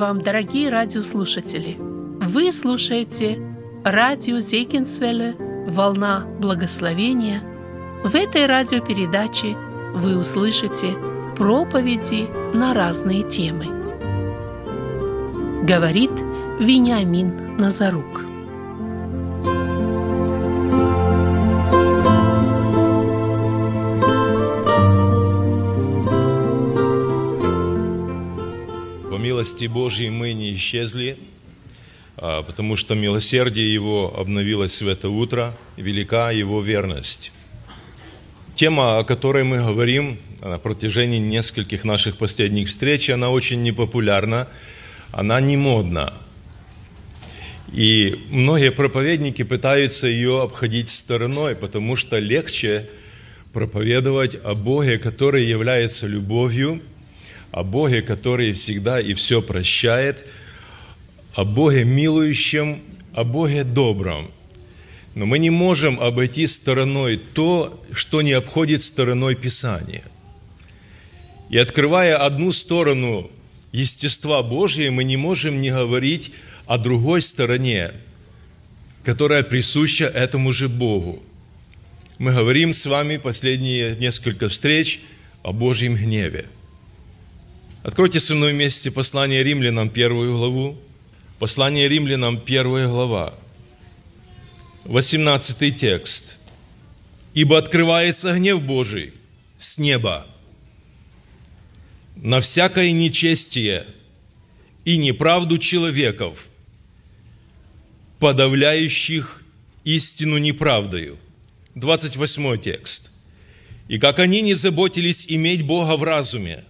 Вам, дорогие радиослушатели! Вы слушаете радио Зейкинсвелле «Волна благословения». В этой радиопередаче вы услышите проповеди на разные темы. Говорит Вениамин Назарук. Милости Божьей мы не исчезли, а, потому что милосердие Его обновилось в это утро, велика Его верность. Тема, о которой мы говорим на протяжении нескольких наших последних встреч, она очень непопулярна, она не модна. И многие проповедники пытаются ее обходить стороной, потому что легче проповедовать о Боге, который является любовью, о Боге, который всегда и все прощает, о Боге милующем, о Боге добром. Но мы не можем обойти стороной то, что не обходит стороной Писания. И открывая одну сторону естества Божьего, мы не можем не говорить о другой стороне, которая присуща этому же Богу. Мы говорим с вами последние несколько встреч о Божьем гневе – Откройте со мной вместе послание римлянам, первую главу. Послание римлянам, первая глава. 18 текст. «Ибо открывается гнев Божий с неба на всякое нечестие и неправду человеков, подавляющих истину неправдою». 28 текст. «И как они не заботились иметь Бога в разуме,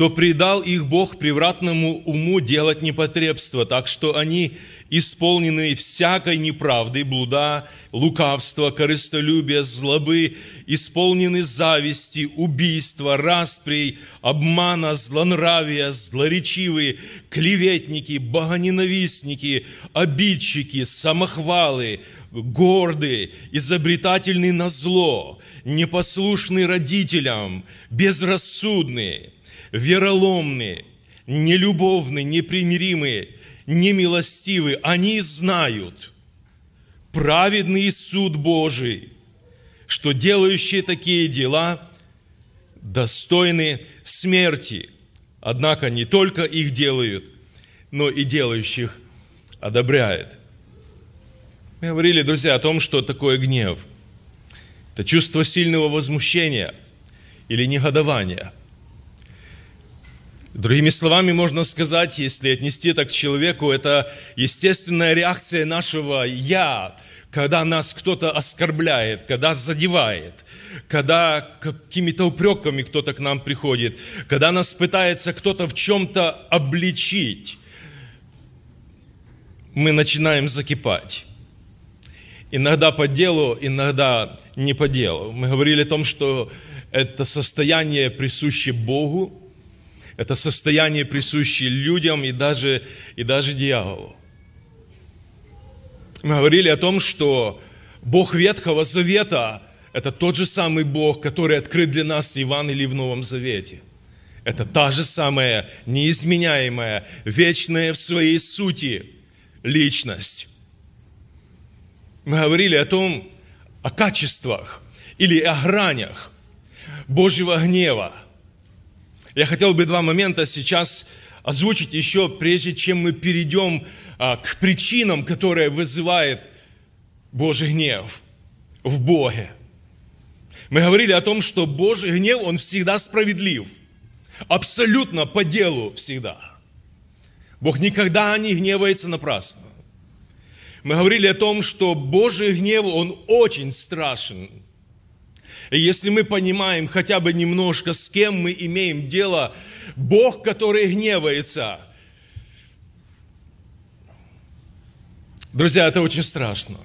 то предал их Бог превратному уму делать непотребство, так что они исполнены всякой неправды, блуда, лукавства, корыстолюбия, злобы, исполнены зависти, убийства, расприй, обмана, злонравия, злоречивые, клеветники, богоненавистники, обидчики, самохвалы, гордые, изобретательные на зло, непослушные родителям, безрассудные – вероломные, нелюбовные, непримиримые, немилостивые, они знают праведный суд Божий, что делающие такие дела достойны смерти. Однако не только их делают, но и делающих одобряет. Мы говорили, друзья, о том, что такое гнев. Это чувство сильного возмущения или негодования – Другими словами, можно сказать, если отнести это к человеку, это естественная реакция нашего «я», когда нас кто-то оскорбляет, когда задевает, когда какими-то упреками кто-то к нам приходит, когда нас пытается кто-то в чем-то обличить, мы начинаем закипать. Иногда по делу, иногда не по делу. Мы говорили о том, что это состояние присуще Богу, это состояние, присущее людям и даже, и даже дьяволу. Мы говорили о том, что Бог Ветхого Завета – это тот же самый Бог, который открыт для нас в Евангелии в Новом Завете. Это та же самая неизменяемая, вечная в своей сути личность. Мы говорили о том, о качествах или о гранях Божьего гнева – я хотел бы два момента сейчас озвучить еще, прежде чем мы перейдем а, к причинам, которые вызывает Божий гнев в Боге. Мы говорили о том, что Божий гнев, он всегда справедлив. Абсолютно по делу всегда. Бог никогда не гневается напрасно. Мы говорили о том, что Божий гнев, он очень страшен. Если мы понимаем хотя бы немножко, с кем мы имеем дело, Бог, который гневается, друзья, это очень страшно.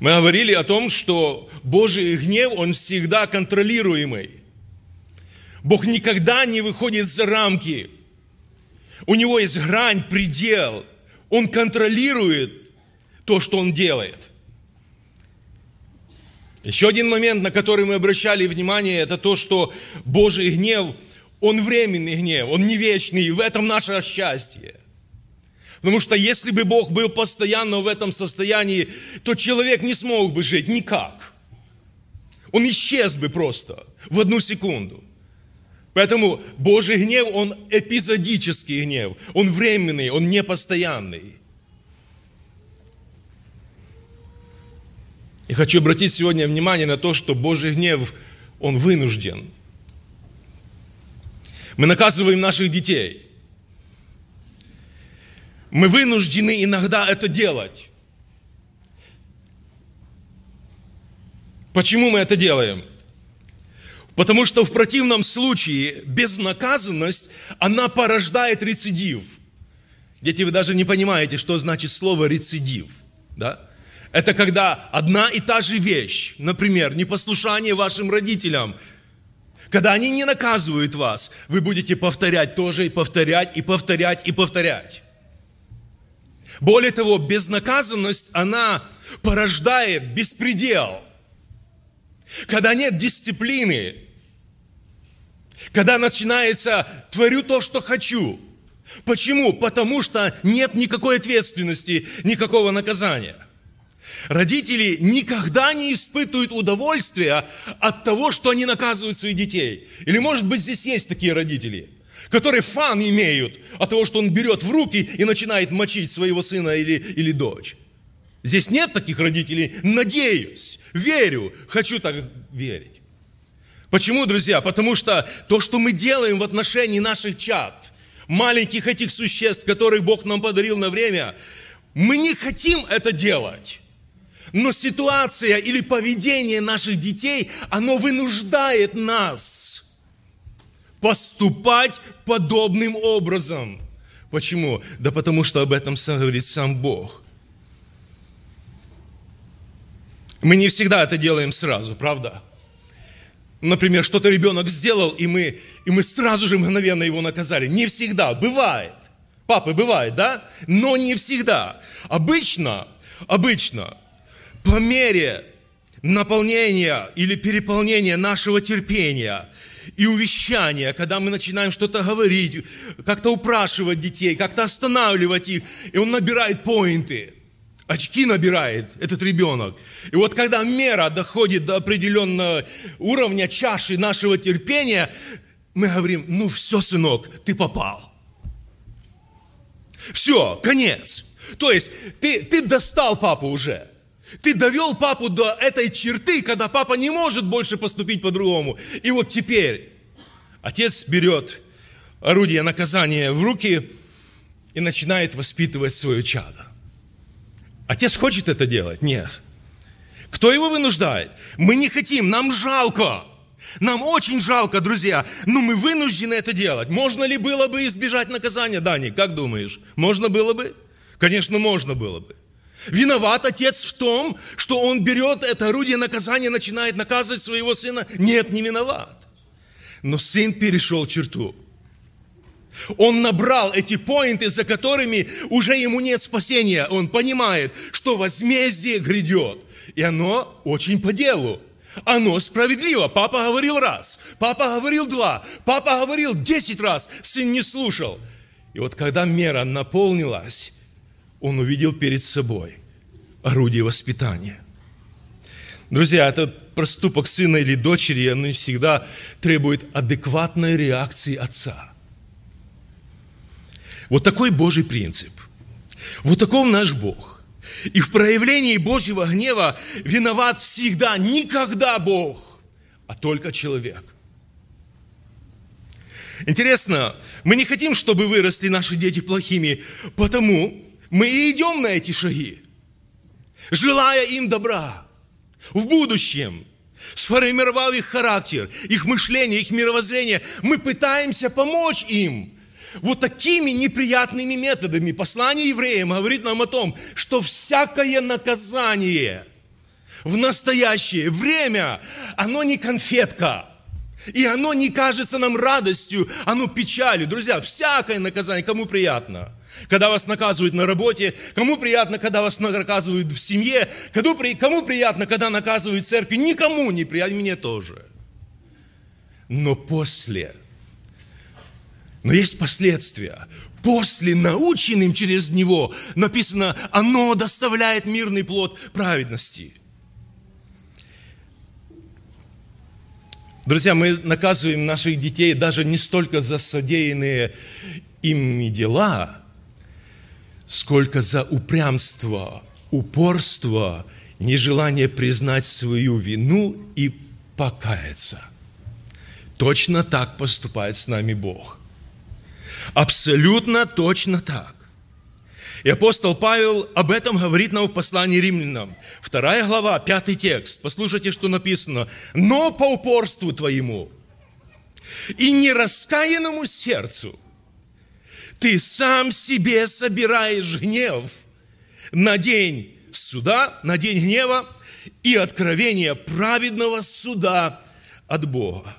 Мы говорили о том, что Божий гнев, он всегда контролируемый. Бог никогда не выходит за рамки. У него есть грань, предел. Он контролирует то, что он делает – еще один момент, на который мы обращали внимание, это то, что Божий гнев, Он временный гнев, он не вечный, и в этом наше счастье. Потому что если бы Бог был постоянно в этом состоянии, то человек не смог бы жить никак. Он исчез бы просто в одну секунду. Поэтому Божий гнев, он эпизодический гнев. Он временный, он непостоянный. И хочу обратить сегодня внимание на то, что Божий гнев, он вынужден. Мы наказываем наших детей. Мы вынуждены иногда это делать. Почему мы это делаем? Потому что в противном случае безнаказанность, она порождает рецидив. Дети, вы даже не понимаете, что значит слово рецидив. Да? Это когда одна и та же вещь, например, непослушание вашим родителям, когда они не наказывают вас, вы будете повторять тоже и повторять, и повторять, и повторять. Более того, безнаказанность, она порождает беспредел. Когда нет дисциплины, когда начинается «творю то, что хочу». Почему? Потому что нет никакой ответственности, никакого наказания. Родители никогда не испытывают удовольствия от того, что они наказывают своих детей. Или, может быть, здесь есть такие родители – которые фан имеют от того, что он берет в руки и начинает мочить своего сына или, или дочь. Здесь нет таких родителей. Надеюсь, верю, хочу так верить. Почему, друзья? Потому что то, что мы делаем в отношении наших чад, маленьких этих существ, которых Бог нам подарил на время, мы не хотим это делать. Но ситуация или поведение наших детей, оно вынуждает нас поступать подобным образом. Почему? Да потому что об этом говорит сам Бог. Мы не всегда это делаем сразу, правда? Например, что-то ребенок сделал, и мы, и мы сразу же мгновенно его наказали. Не всегда, бывает. Папы, бывает, да? Но не всегда. Обычно, обычно, по мере наполнения или переполнения нашего терпения – и увещания, когда мы начинаем что-то говорить, как-то упрашивать детей, как-то останавливать их, и он набирает поинты, очки набирает этот ребенок. И вот когда мера доходит до определенного уровня чаши нашего терпения, мы говорим, ну все, сынок, ты попал. Все, конец. То есть ты, ты достал папу уже. Ты довел папу до этой черты, когда папа не может больше поступить по-другому. И вот теперь отец берет орудие наказания в руки и начинает воспитывать свое чадо. Отец хочет это делать? Нет. Кто его вынуждает? Мы не хотим, нам жалко. Нам очень жалко, друзья, но мы вынуждены это делать. Можно ли было бы избежать наказания, Дани, как думаешь? Можно было бы? Конечно, можно было бы. Виноват отец в том, что он берет это орудие наказания, начинает наказывать своего сына? Нет, не виноват. Но сын перешел черту. Он набрал эти поинты, за которыми уже ему нет спасения. Он понимает, что возмездие грядет. И оно очень по делу. Оно справедливо. Папа говорил раз, папа говорил два, папа говорил десять раз. Сын не слушал. И вот когда мера наполнилась, он увидел перед собой орудие воспитания. Друзья, это проступок сына или дочери, он всегда требует адекватной реакции отца. Вот такой Божий принцип. Вот таков наш Бог. И в проявлении Божьего гнева виноват всегда, никогда Бог, а только человек. Интересно, мы не хотим, чтобы выросли наши дети плохими, потому мы и идем на эти шаги, желая им добра в будущем, сформировав их характер, их мышление, их мировоззрение. Мы пытаемся помочь им вот такими неприятными методами. Послание евреям говорит нам о том, что всякое наказание в настоящее время, оно не конфетка – и оно не кажется нам радостью, оно печалью. Друзья, всякое наказание, кому приятно? Когда вас наказывают на работе, кому приятно, когда вас наказывают в семье, кому, кому приятно, когда наказывают в церкви, никому не приятно, мне тоже. Но после Но есть последствия. После наученным через него написано, оно доставляет мирный плод праведности. Друзья, мы наказываем наших детей даже не столько за содеянные ими дела, сколько за упрямство, упорство, нежелание признать свою вину и покаяться. Точно так поступает с нами Бог. Абсолютно точно так. И апостол Павел об этом говорит нам в послании римлянам. Вторая глава, пятый текст. Послушайте, что написано. «Но по упорству твоему и нераскаянному сердцу ты сам себе собираешь гнев на день суда, на день гнева и откровения праведного суда от Бога.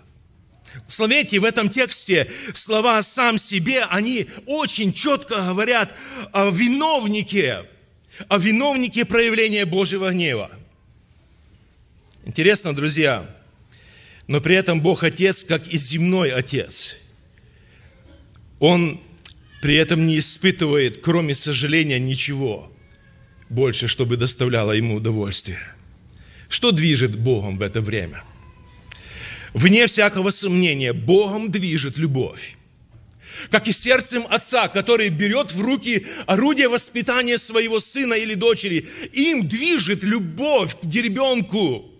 Заметьте, в этом тексте слова «сам себе», они очень четко говорят о виновнике, о виновнике проявления Божьего гнева. Интересно, друзья, но при этом Бог Отец, как и земной Отец, Он при этом не испытывает, кроме сожаления, ничего больше, чтобы доставляло Ему удовольствие. Что движет Богом в это время – Вне всякого сомнения, Богом движет любовь. Как и сердцем отца, который берет в руки орудие воспитания своего сына или дочери, им движет любовь к ребенку.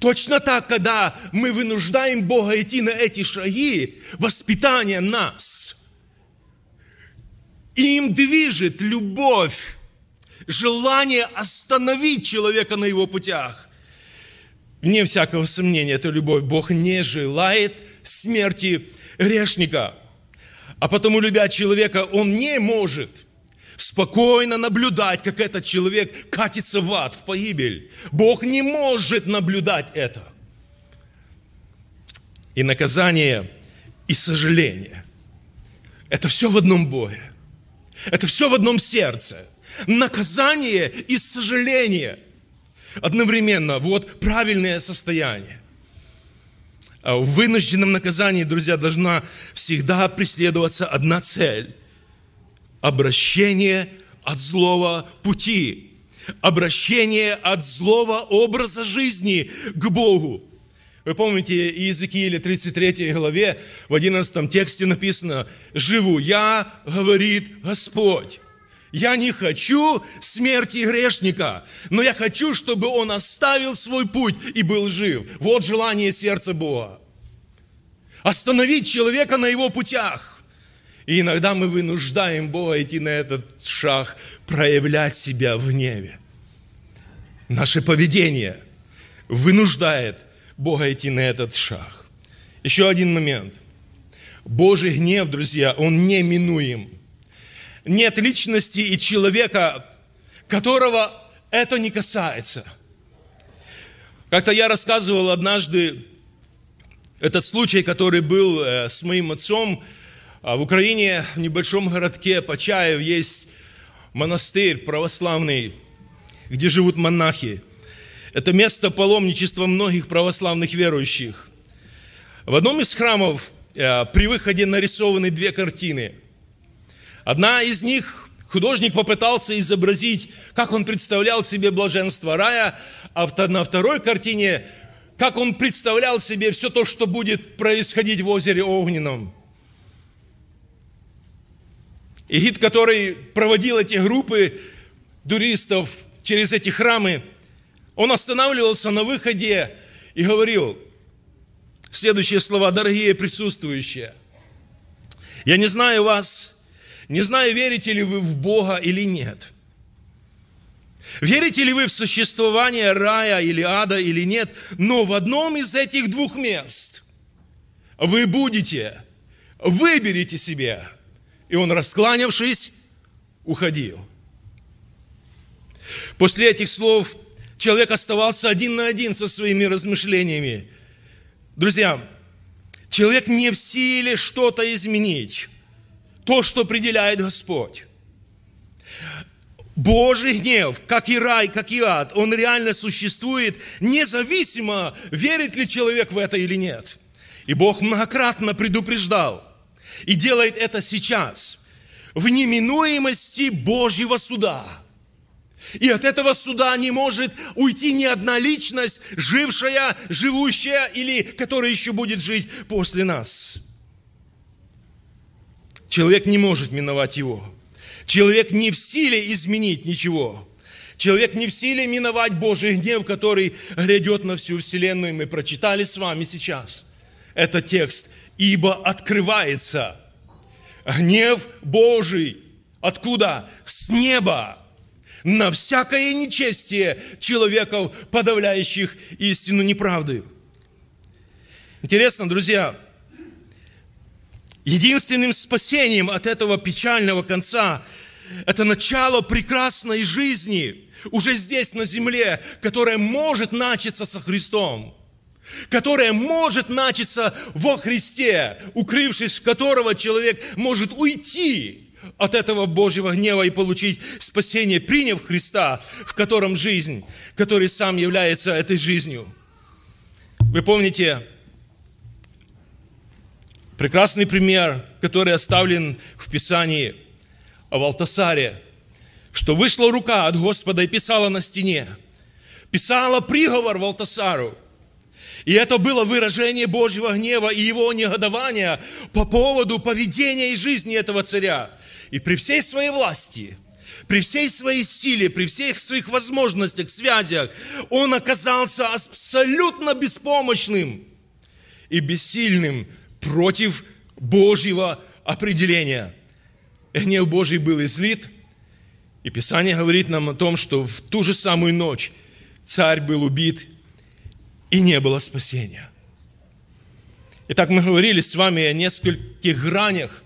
Точно так, когда мы вынуждаем Бога идти на эти шаги воспитания нас, им движет любовь, желание остановить человека на его путях. Вне всякого сомнения, это любовь. Бог не желает смерти грешника. А потому, любя человека, он не может спокойно наблюдать, как этот человек катится в ад, в погибель. Бог не может наблюдать это. И наказание, и сожаление. Это все в одном Боге. Это все в одном сердце. Наказание и сожаление – Одновременно, вот правильное состояние. А в вынужденном наказании, друзья, должна всегда преследоваться одна цель. Обращение от злого пути. Обращение от злого образа жизни к Богу. Вы помните, Иезекииля 33 главе, в 11 тексте написано, «Живу я, говорит Господь». Я не хочу смерти грешника, но я хочу, чтобы он оставил свой путь и был жив. Вот желание сердца Бога. Остановить человека на его путях. И иногда мы вынуждаем Бога идти на этот шаг, проявлять себя в гневе. Наше поведение вынуждает Бога идти на этот шаг. Еще один момент. Божий гнев, друзья, он неминуем нет личности и человека, которого это не касается. Как-то я рассказывал однажды этот случай, который был э, с моим отцом. А в Украине, в небольшом городке Почаев, есть монастырь православный, где живут монахи. Это место паломничества многих православных верующих. В одном из храмов э, при выходе нарисованы две картины. Одна из них художник попытался изобразить, как он представлял себе блаженство рая, а на второй картине, как он представлял себе все то, что будет происходить в озере Огненном. И гид, который проводил эти группы туристов через эти храмы, он останавливался на выходе и говорил следующие слова, дорогие присутствующие. Я не знаю вас, не знаю, верите ли вы в Бога или нет. Верите ли вы в существование рая или ада или нет, но в одном из этих двух мест вы будете, выберите себе. И он, раскланявшись, уходил. После этих слов человек оставался один на один со своими размышлениями. Друзья, человек не в силе что-то изменить то, что определяет Господь. Божий гнев, как и рай, как и ад, он реально существует, независимо, верит ли человек в это или нет. И Бог многократно предупреждал, И делает это сейчас, в неминуемости Божьего суда. И от этого суда не может уйти ни одна личность, жившая, живущая или которая еще будет жить после нас. Человек не может миновать его. Человек не в силе изменить ничего. Человек не в силе миновать Божий гнев, который грядет на всю вселенную. Мы прочитали с вами сейчас этот текст. «Ибо открывается гнев Божий». Откуда? С неба на всякое нечестие человеков, подавляющих истину неправдою. Интересно, друзья, единственным спасением от этого печального конца – это начало прекрасной жизни уже здесь, на земле, которая может начаться со Христом – которая может начаться во Христе, укрывшись в которого человек может уйти от этого Божьего гнева и получить спасение, приняв Христа, в котором жизнь, который сам является этой жизнью. Вы помните прекрасный пример, который оставлен в Писании о Валтасаре, что вышла рука от Господа и писала на стене. Писала приговор Валтасару. И это было выражение Божьего гнева и его негодования по поводу поведения и жизни этого царя. И при всей своей власти, при всей своей силе, при всех своих возможностях, связях, он оказался абсолютно беспомощным и бессильным против Божьего определения. Гнев Божий был излит, и Писание говорит нам о том, что в ту же самую ночь царь был убит, и не было спасения. Итак, мы говорили с вами о нескольких гранях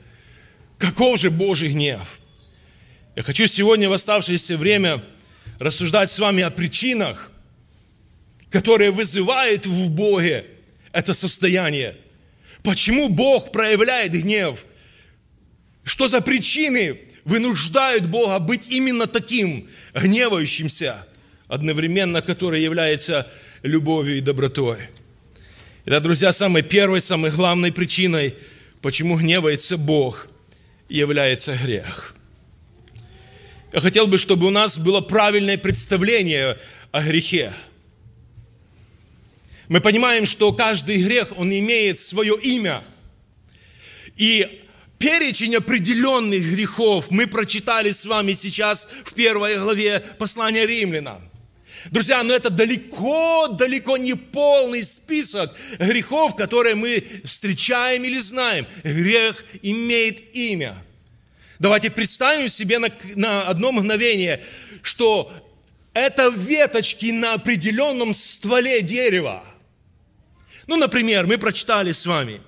Каков же Божий гнев? Я хочу сегодня в оставшееся время рассуждать с вами о причинах, которые вызывают в Боге это состояние. Почему Бог проявляет гнев? Что за причины вынуждают Бога быть именно таким, гневающимся, одновременно который является любовью и добротой? Это, друзья, самой первой, самой главной причиной, почему гневается Бог – является грех. Я хотел бы, чтобы у нас было правильное представление о грехе. Мы понимаем, что каждый грех, он имеет свое имя. И перечень определенных грехов мы прочитали с вами сейчас в первой главе послания римлянам. Друзья, но это далеко, далеко не полный список грехов, которые мы встречаем или знаем. Грех имеет имя. Давайте представим себе на, на одно мгновение, что это веточки на определенном стволе дерева. Ну, например, мы прочитали с вами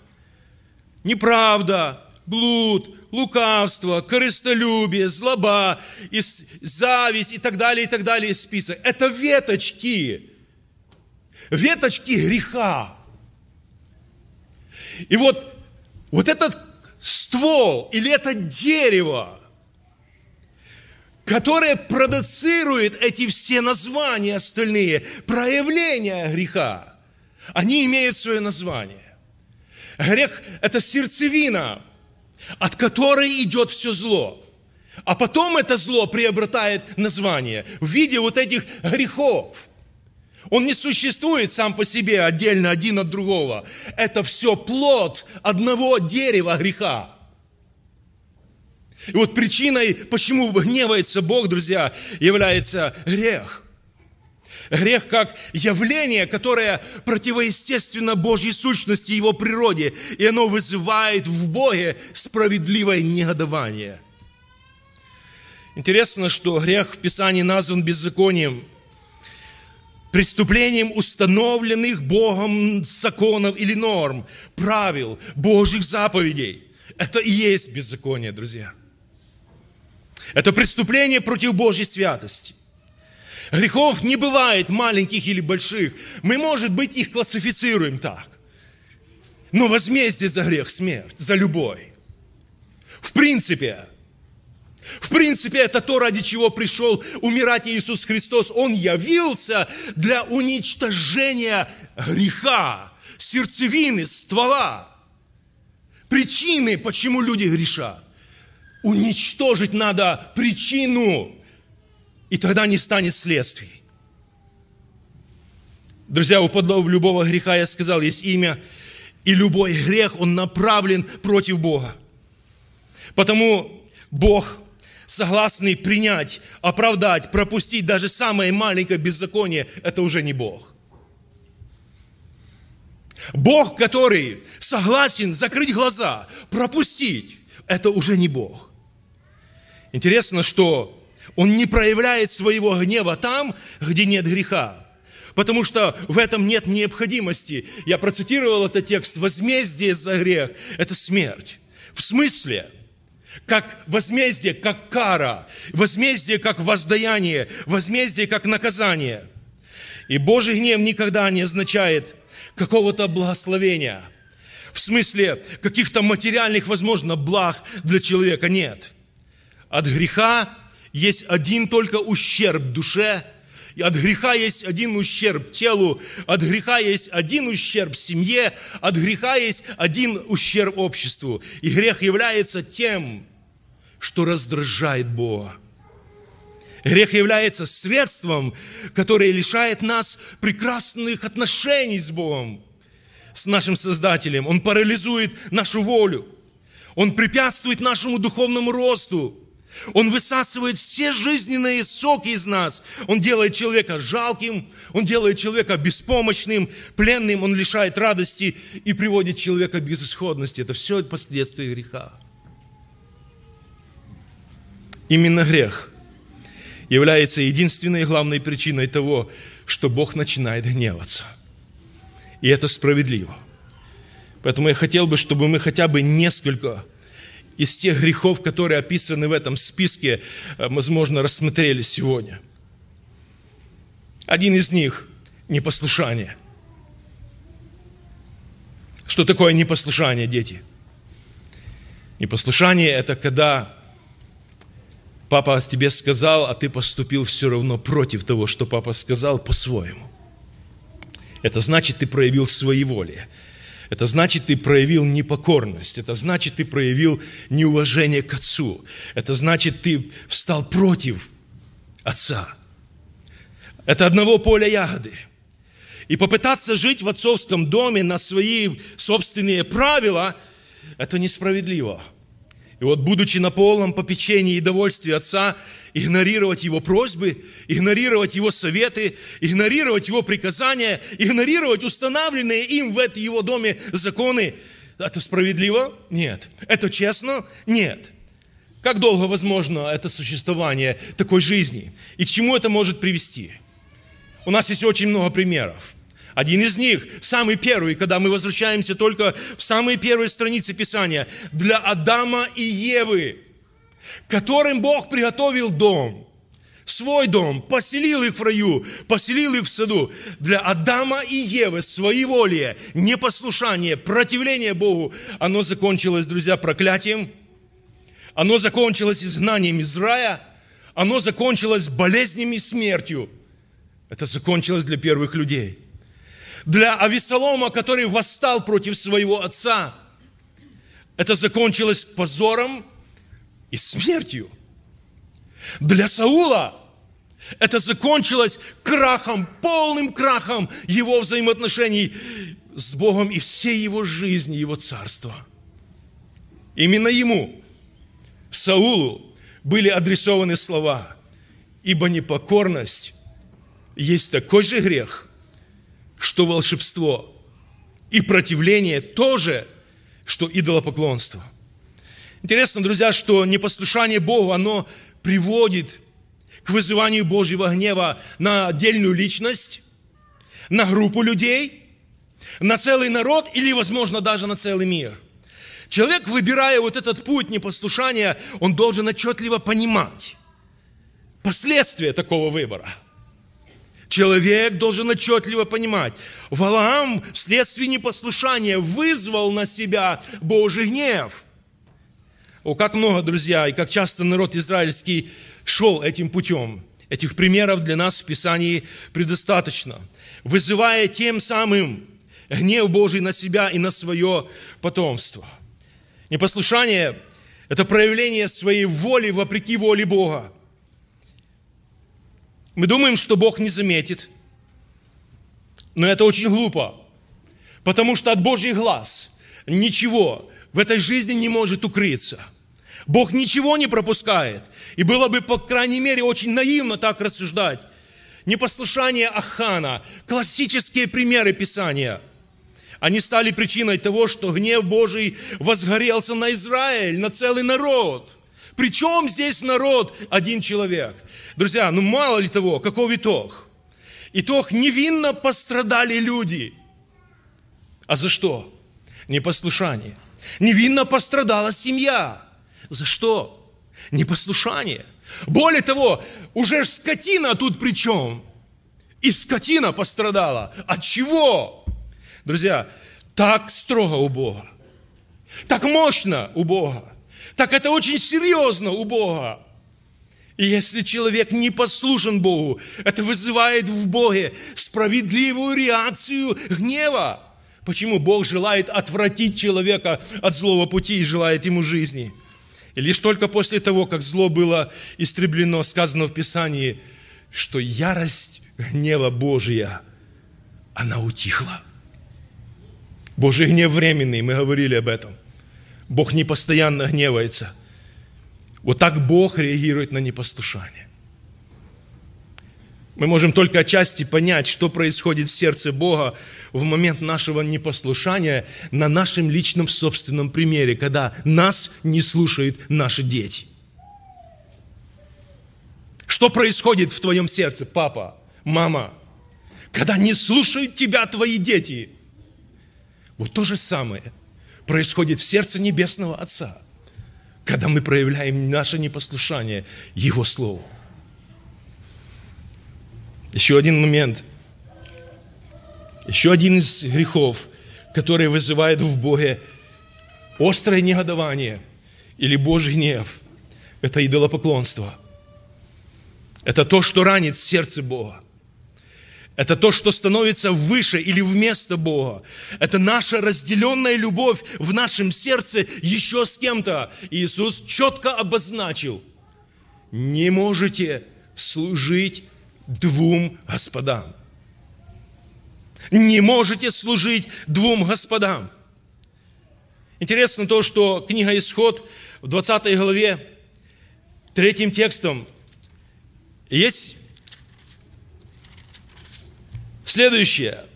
неправда, блуд, лукавство, корыстолюбие, злоба, и зависть и так далее, и так далее, список. Это веточки, веточки греха. И вот, вот этот ствол или это дерево, которое продуцирует эти все названия остальные, проявления греха, они имеют свое название. Грех – это сердцевина, от которой идет все зло. А потом это зло приобретает название в виде вот этих грехов. Он не существует сам по себе отдельно один от другого. Это все плод одного дерева греха. И вот причиной, почему гневается Бог, друзья, является грех. Грех как явление, которое противоестественно Божьей сущности, Его природе, и оно вызывает в Боге справедливое негодование. Интересно, что грех в Писании назван беззаконием, преступлением установленных Богом законов или норм, правил, Божьих заповедей. Это и есть беззаконие, друзья. Это преступление против Божьей святости. Грехов не бывает маленьких или больших. Мы, может быть, их классифицируем так. Но возмездие за грех – смерть, за любой. В принципе, в принципе, это то, ради чего пришел умирать Иисус Христос. Он явился для уничтожения греха, сердцевины, ствола. причины, почему люди грешат. Уничтожить надо причину, и тогда не станет следствий. Друзья, у подлога любого греха, я сказал, есть имя, и любой грех, он направлен против Бога. Потому Бог, согласный принять, оправдать, пропустить даже самое маленькое беззаконие, это уже не Бог. Бог, который согласен закрыть глаза, пропустить, это уже не Бог. Интересно, что Он не проявляет своего гнева там, где нет греха. Потому что в этом нет необходимости. Я процитировал этот текст. Возмездие за грех – это смерть. В смысле? Как возмездие, как кара. Возмездие, как воздаяние. Возмездие, как наказание. И Божий гнев никогда не означает какого-то благословения. В смысле каких-то материальных, возможно, благ для человека. Нет. От греха есть один только ущерб душе, и от греха есть один ущерб телу, от греха есть один ущерб семье, от греха есть один ущерб обществу. И грех является тем, что раздражает Бога. Грех является средством, которое лишает нас прекрасных отношений с Богом, с нашим Создателем. Он парализует нашу волю. Он препятствует нашему духовному росту. Он высасывает все жизненные соки из нас. Он делает человека жалким, он делает человека беспомощным, пленным, он лишает радости и приводит человека к безысходности. Это все последствия греха. Именно грех является единственной и главной причиной того, что Бог начинает гневаться. И это справедливо. Поэтому я хотел бы, чтобы мы хотя бы несколько из тех грехов, которые описаны в этом списке, э, возможно, рассмотрели сегодня. Один из них – непослушание. Что такое непослушание, дети? Непослушание – это когда папа тебе сказал, а ты поступил все равно против того, что папа сказал, по-своему. Это значит, ты проявил своеволие. Это значит, ты проявил непокорность. Это значит, ты проявил неуважение к отцу. Это значит, ты встал против отца. Это одного поля ягоды. И попытаться жить в отцовском доме на свои собственные правила, это несправедливо. И вот, будучи на полном попечении и довольстве Отца, игнорировать Его просьбы, игнорировать Его советы, игнорировать Его приказания, игнорировать установленные им в этом Его доме законы, это справедливо? Нет. Это честно? Нет. Как долго возможно это существование такой жизни? И к чему это может привести? У нас есть очень много примеров. Один из них, самый первый, когда мы возвращаемся только в самые первые страницы Писания, для Адама и Евы, которым Бог приготовил дом, свой дом, поселил их в раю, поселил их в саду. Для Адама и Евы своеволие, непослушание, противление Богу, оно закончилось, друзья, проклятием, оно закончилось изгнанием из рая, оно закончилось болезнями и смертью. Это закончилось для первых людей – для Авесолома, который восстал против своего отца, это закончилось позором и смертью. Для Саула это закончилось крахом, полным крахом его взаимоотношений с Богом и всей его жизни, его царства. Именно ему, Саулу, были адресованы слова, ибо непокорность есть такой же грех, что волшебство. И противление тоже, что идолопоклонство. Интересно, друзья, что непослушание Богу, оно приводит к вызыванию Божьего гнева на отдельную личность, на группу людей, на целый народ или, возможно, даже на целый мир. Человек, выбирая вот этот путь непослушания, он должен отчетливо понимать последствия такого выбора – Человек должен отчетливо понимать, Валаам вследствие непослушания вызвал на себя Божий гнев. О, как много, друзья, и как часто народ израильский шел этим путем. Этих примеров для нас в Писании предостаточно. Вызывая тем самым гнев Божий на себя и на свое потомство. Непослушание – это проявление своей воли вопреки воле Бога. Мы думаем, что Бог не заметит, но это очень глупо, потому что от Божьих глаз ничего в этой жизни не может укрыться. Бог ничего не пропускает. И было бы, по крайней мере, очень наивно так рассуждать. Непослушание Ахана, классические примеры Писания – они стали причиной того, что гнев Божий возгорелся на Израиль, на целый народ. Причем здесь народ один человек? Друзья, ну мало ли того, каков итог? Итог невинно пострадали люди. А за что? Непослушание. Невинно пострадала семья. За что? Непослушание. Более того, уже скотина тут при чем? И скотина пострадала. От чего? Друзья, так строго у Бога, так мощно у Бога, так это очень серьезно у Бога. И если человек не послушен Богу, это вызывает в Боге справедливую реакцию гнева. Почему Бог желает отвратить человека от злого пути и желает ему жизни? И лишь только после того, как зло было истреблено, сказано в Писании, что ярость гнева Божия, она утихла. Божий гнев временный, мы говорили об этом. Бог не постоянно гневается. Вот так Бог реагирует на непослушание. Мы можем только отчасти понять, что происходит в сердце Бога в момент нашего непослушания на нашем личном собственном примере, когда нас не слушают наши дети. Что происходит в твоем сердце, папа, мама, когда не слушают тебя твои дети – вот то же самое происходит в сердце Небесного Отца, когда мы проявляем наше непослушание Его Слову. Еще один момент. Еще один из грехов, который вызывает в Боге острое негодование или Божий гнев, это идолопоклонство. Это то, что ранит сердце Бога. Это то, что становится выше или вместо Бога. Это наша разделенная любовь в нашем сердце еще с кем-то. Иисус четко обозначил. Не можете служить двум господам. Не можете служить двум господам. Интересно то, что книга Исход в 20 главе, третьим текстом, есть Следующее.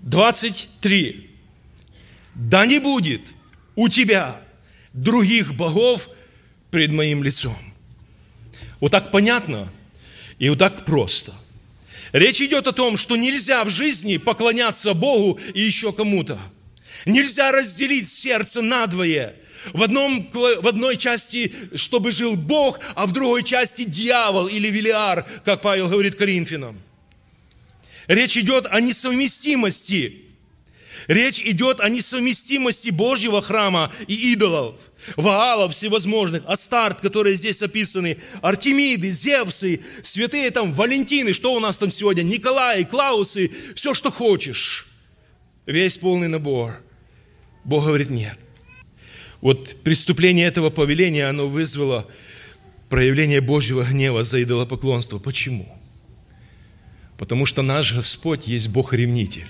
23. Да не будет у тебя других богов пред моим лицом. Вот так понятно и вот так просто. Речь идет о том, что нельзя в жизни поклоняться Богу и еще кому-то. Нельзя разделить сердце надвое. В, одном, в одной части, чтобы жил Бог, а в другой части дьявол или Велиар, как Павел говорит Коринфянам. Речь идет о несовместимости. Речь идет о несовместимости Божьего храма и идолов, Ваалов всевозможных, Астарт, которые здесь описаны, Артемиды, Зевсы, святые там, Валентины, что у нас там сегодня, Николай, Клаусы, все, что хочешь. Весь полный набор. Бог говорит, нет. Вот преступление этого повеления, оно вызвало проявление Божьего гнева за идолопоклонство. Почему? Потому что наш Господь есть Бог-ревнитель.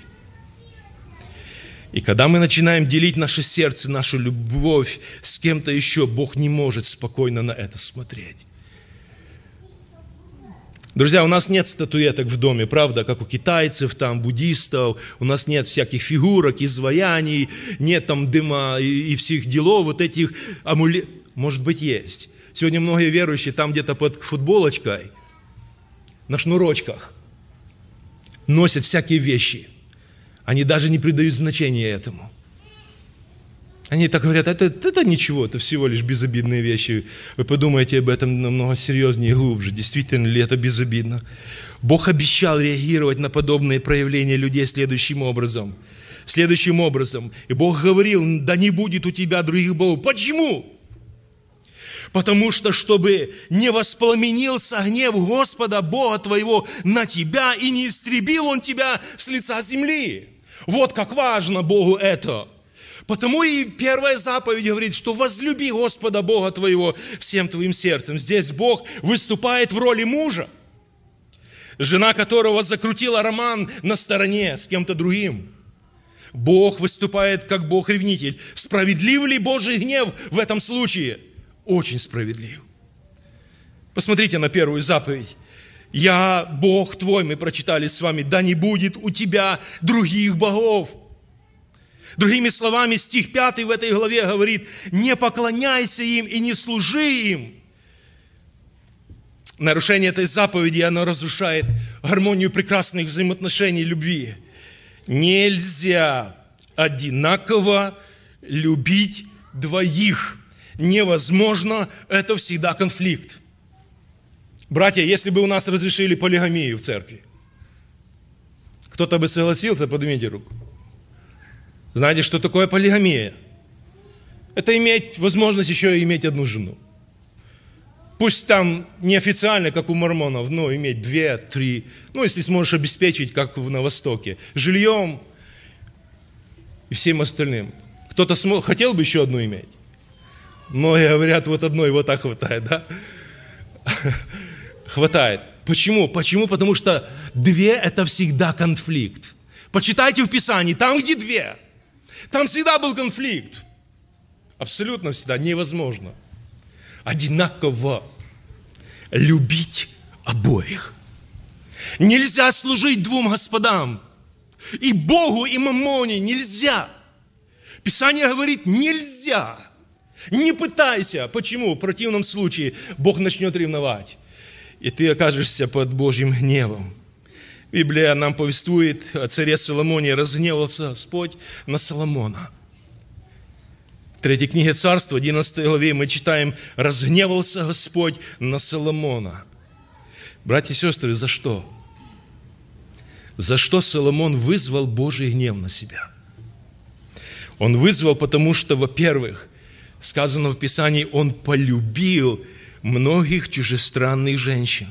И когда мы начинаем делить наше сердце, нашу любовь с кем-то еще, Бог не может спокойно на это смотреть. Друзья, у нас нет статуэток в доме, правда, как у китайцев, там, буддистов. У нас нет всяких фигурок, изваяний, нет там дыма и, и всех делов, вот этих амулетов. Может быть, есть. Сегодня многие верующие там где-то под футболочкой, на шнурочках носят всякие вещи. Они даже не придают значения этому. Они так говорят, это, это ничего, это всего лишь безобидные вещи. Вы подумаете об этом намного серьезнее и глубже. Действительно ли это безобидно? Бог обещал реагировать на подобные проявления людей следующим образом. Следующим образом. И Бог говорил, да не будет у тебя других богов. Почему? Потому что, чтобы не воспламенился гнев Господа Бога твоего на тебя и не истребил Он тебя с лица земли. Вот как важно Богу это. Потому и первая заповедь говорит, что возлюби Господа Бога твоего всем твоим сердцем. Здесь Бог выступает в роли мужа, жена которого закрутила роман на стороне с кем-то другим. Бог выступает как Бог-ревнитель. Справедлив ли Божий гнев в этом случае? Очень справедлив. Посмотрите на первую заповедь. «Я Бог твой», мы прочитали с вами, «да не будет у тебя других богов». Другими словами, стих 5 в этой главе говорит, «Не поклоняйся им и не служи им». Нарушение этой заповеди, оно разрушает гармонию прекрасных взаимоотношений любви. Нельзя одинаково любить двоих. Невозможно, это всегда конфликт. Братья, если бы у нас разрешили полигамию в церкви, кто-то бы согласился, поднимите руку. Знаете, что такое полигамия? Это иметь возможность еще и иметь одну жену. Пусть там неофициально, как у мормонов, но иметь две, три, ну, если сможешь обеспечить, как на Востоке, жильем и всем остальным. Кто-то смог, хотел бы еще одну иметь. Многие говорят, вот одной вот так хватает, да? Хватает. Почему? Почему? Потому что две – это всегда конфликт. Почитайте в Писании, там, где две, там всегда был конфликт. Абсолютно всегда невозможно – одинаково любить обоих. Нельзя служить двум господам. И Богу, и Мамоне нельзя. Писание говорит, нельзя. Не пытайся. Почему? В противном случае Бог начнет ревновать. И ты окажешься под Божьим гневом. Библия нам повествует о царе Соломоне. Разгневался Господь на Соломона – третьей книге Царства, 11 главе, мы читаем, «Разгневался Господь на Соломона». Братья и сестры, за что? За что Соломон вызвал Божий гнев на себя? Он вызвал, потому что, во-первых, сказано в Писании, он полюбил многих чужестранных женщин.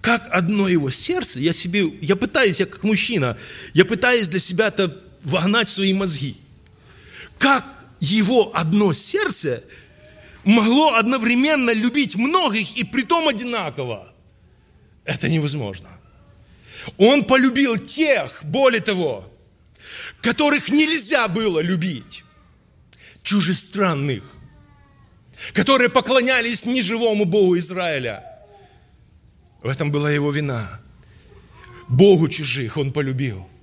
Как одно его сердце, я себе, я пытаюсь, я как мужчина, я пытаюсь для себя это вогнать в свои мозги. Как его одно сердце могло одновременно любить многих и притом одинаково. Это невозможно. Он полюбил тех, более того, которых нельзя было любить, чужестранных, которые поклонялись неживому Богу Израиля. В этом была его вина. Богу чужих он полюбил –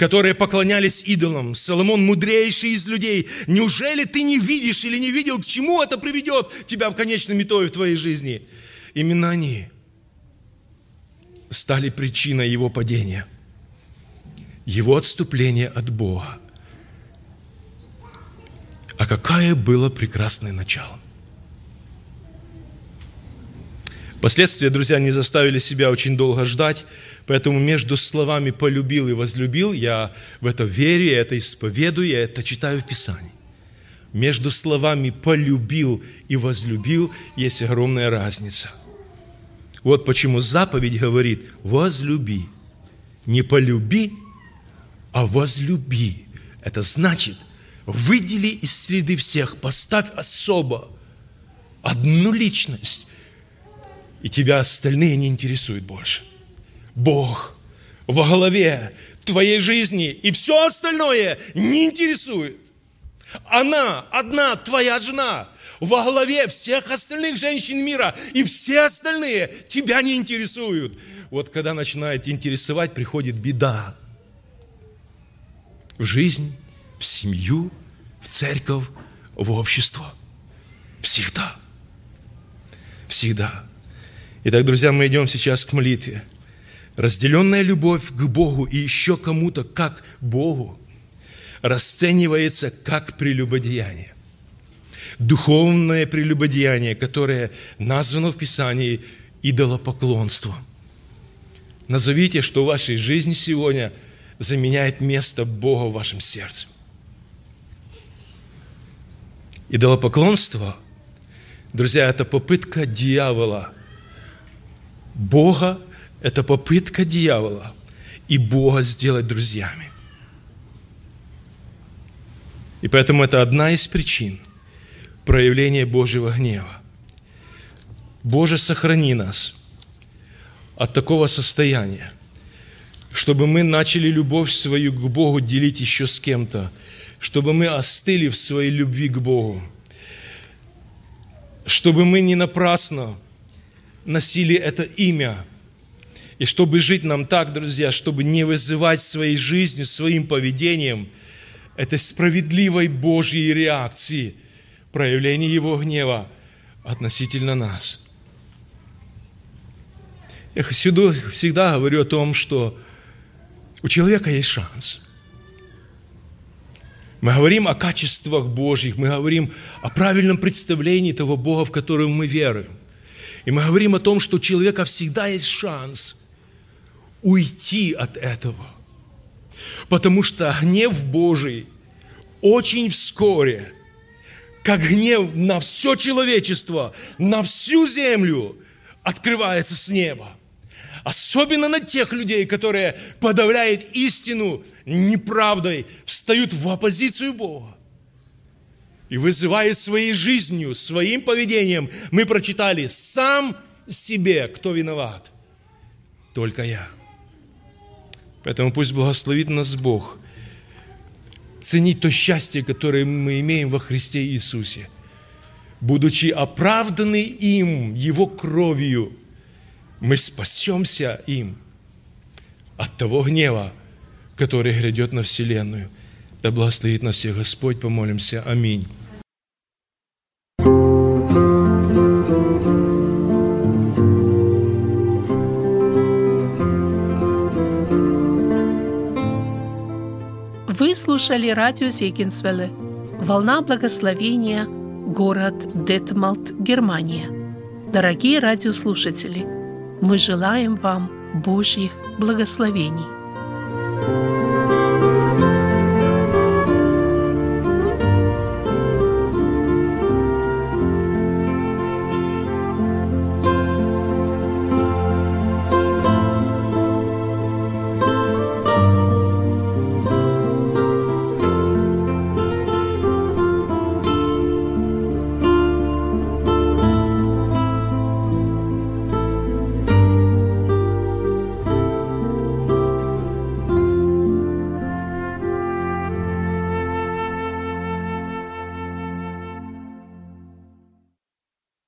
которые поклонялись идолам. Соломон мудрейший из людей. Неужели ты не видишь или не видел, к чему это приведет тебя в конечном итоге в твоей жизни? Именно они стали причиной его падения, его отступления от Бога. А какое было прекрасное начало. Последствия, друзья, не заставили себя очень долго ждать, поэтому между словами «полюбил» и «возлюбил» я в это верю, я это исповедую, я это читаю в Писании. Между словами «полюбил» и «возлюбил» есть огромная разница. Вот почему заповедь говорит «возлюби». Не полюби, а возлюби. Это значит, выдели из среды всех, поставь особо одну личность, и тебя остальные не интересуют больше. Бог во главе твоей жизни, и все остальное не интересует. Она одна, твоя жена, во главе всех остальных женщин мира, и все остальные тебя не интересуют. Вот когда начинает интересовать, приходит беда. В жизнь, в семью, церковь, в общество. Всегда. Всегда. Итак, друзья, мы идем сейчас к молитве. Разделенная любовь к Богу и еще кому-то как Богу расценивается как прелюбодеяние. Духовное прелюбодеяние, которое названо в Писании идолопоклонством. Назовите, что в вашей жизни сегодня заменяет место Бога в вашем сердце. Идолопоклонство, друзья, это попытка дьявола – Бога – это попытка дьявола и Бога сделать друзьями. И поэтому это одна из причин проявления Божьего гнева. Боже, сохрани нас от такого состояния, чтобы мы начали любовь свою к Богу делить еще с кем-то, чтобы мы остыли в своей любви к Богу, чтобы мы не напрасно носили это имя, и чтобы жить нам так, друзья, чтобы не вызывать своей жизнью, своим поведением этой справедливой Божьей реакции, проявления Его гнева относительно нас. Я всегда, всегда говорю о том, что у человека есть шанс. Мы говорим о качествах Божьих, мы говорим о правильном представлении того Бога, в которого мы веруем. И мы говорим о том, что у человека всегда есть шанс уйти от этого. Потому что гнев Божий очень вскоре, как гнев на все человечество, на всю землю, открывается с неба. Особенно на тех людей, которые подавляют истину неправдой, встают в оппозицию Бога. И вызывая своей жизнью, своим поведением, мы прочитали сам себе, кто виноват. Только я. Поэтому пусть благословит нас Бог ценить то счастье, которое мы имеем во Христе Иисусе. Будучи оправданы им, Его кровью, мы спасемся им от того гнева, который грядет на Вселенную. Да благословит нас всех Господь, помолимся. Аминь. Вы слушали радио Зегенсвелле «Волна благословения», город Детмалт, Германия. Дорогие радиослушатели, мы желаем вам Божьих благословений.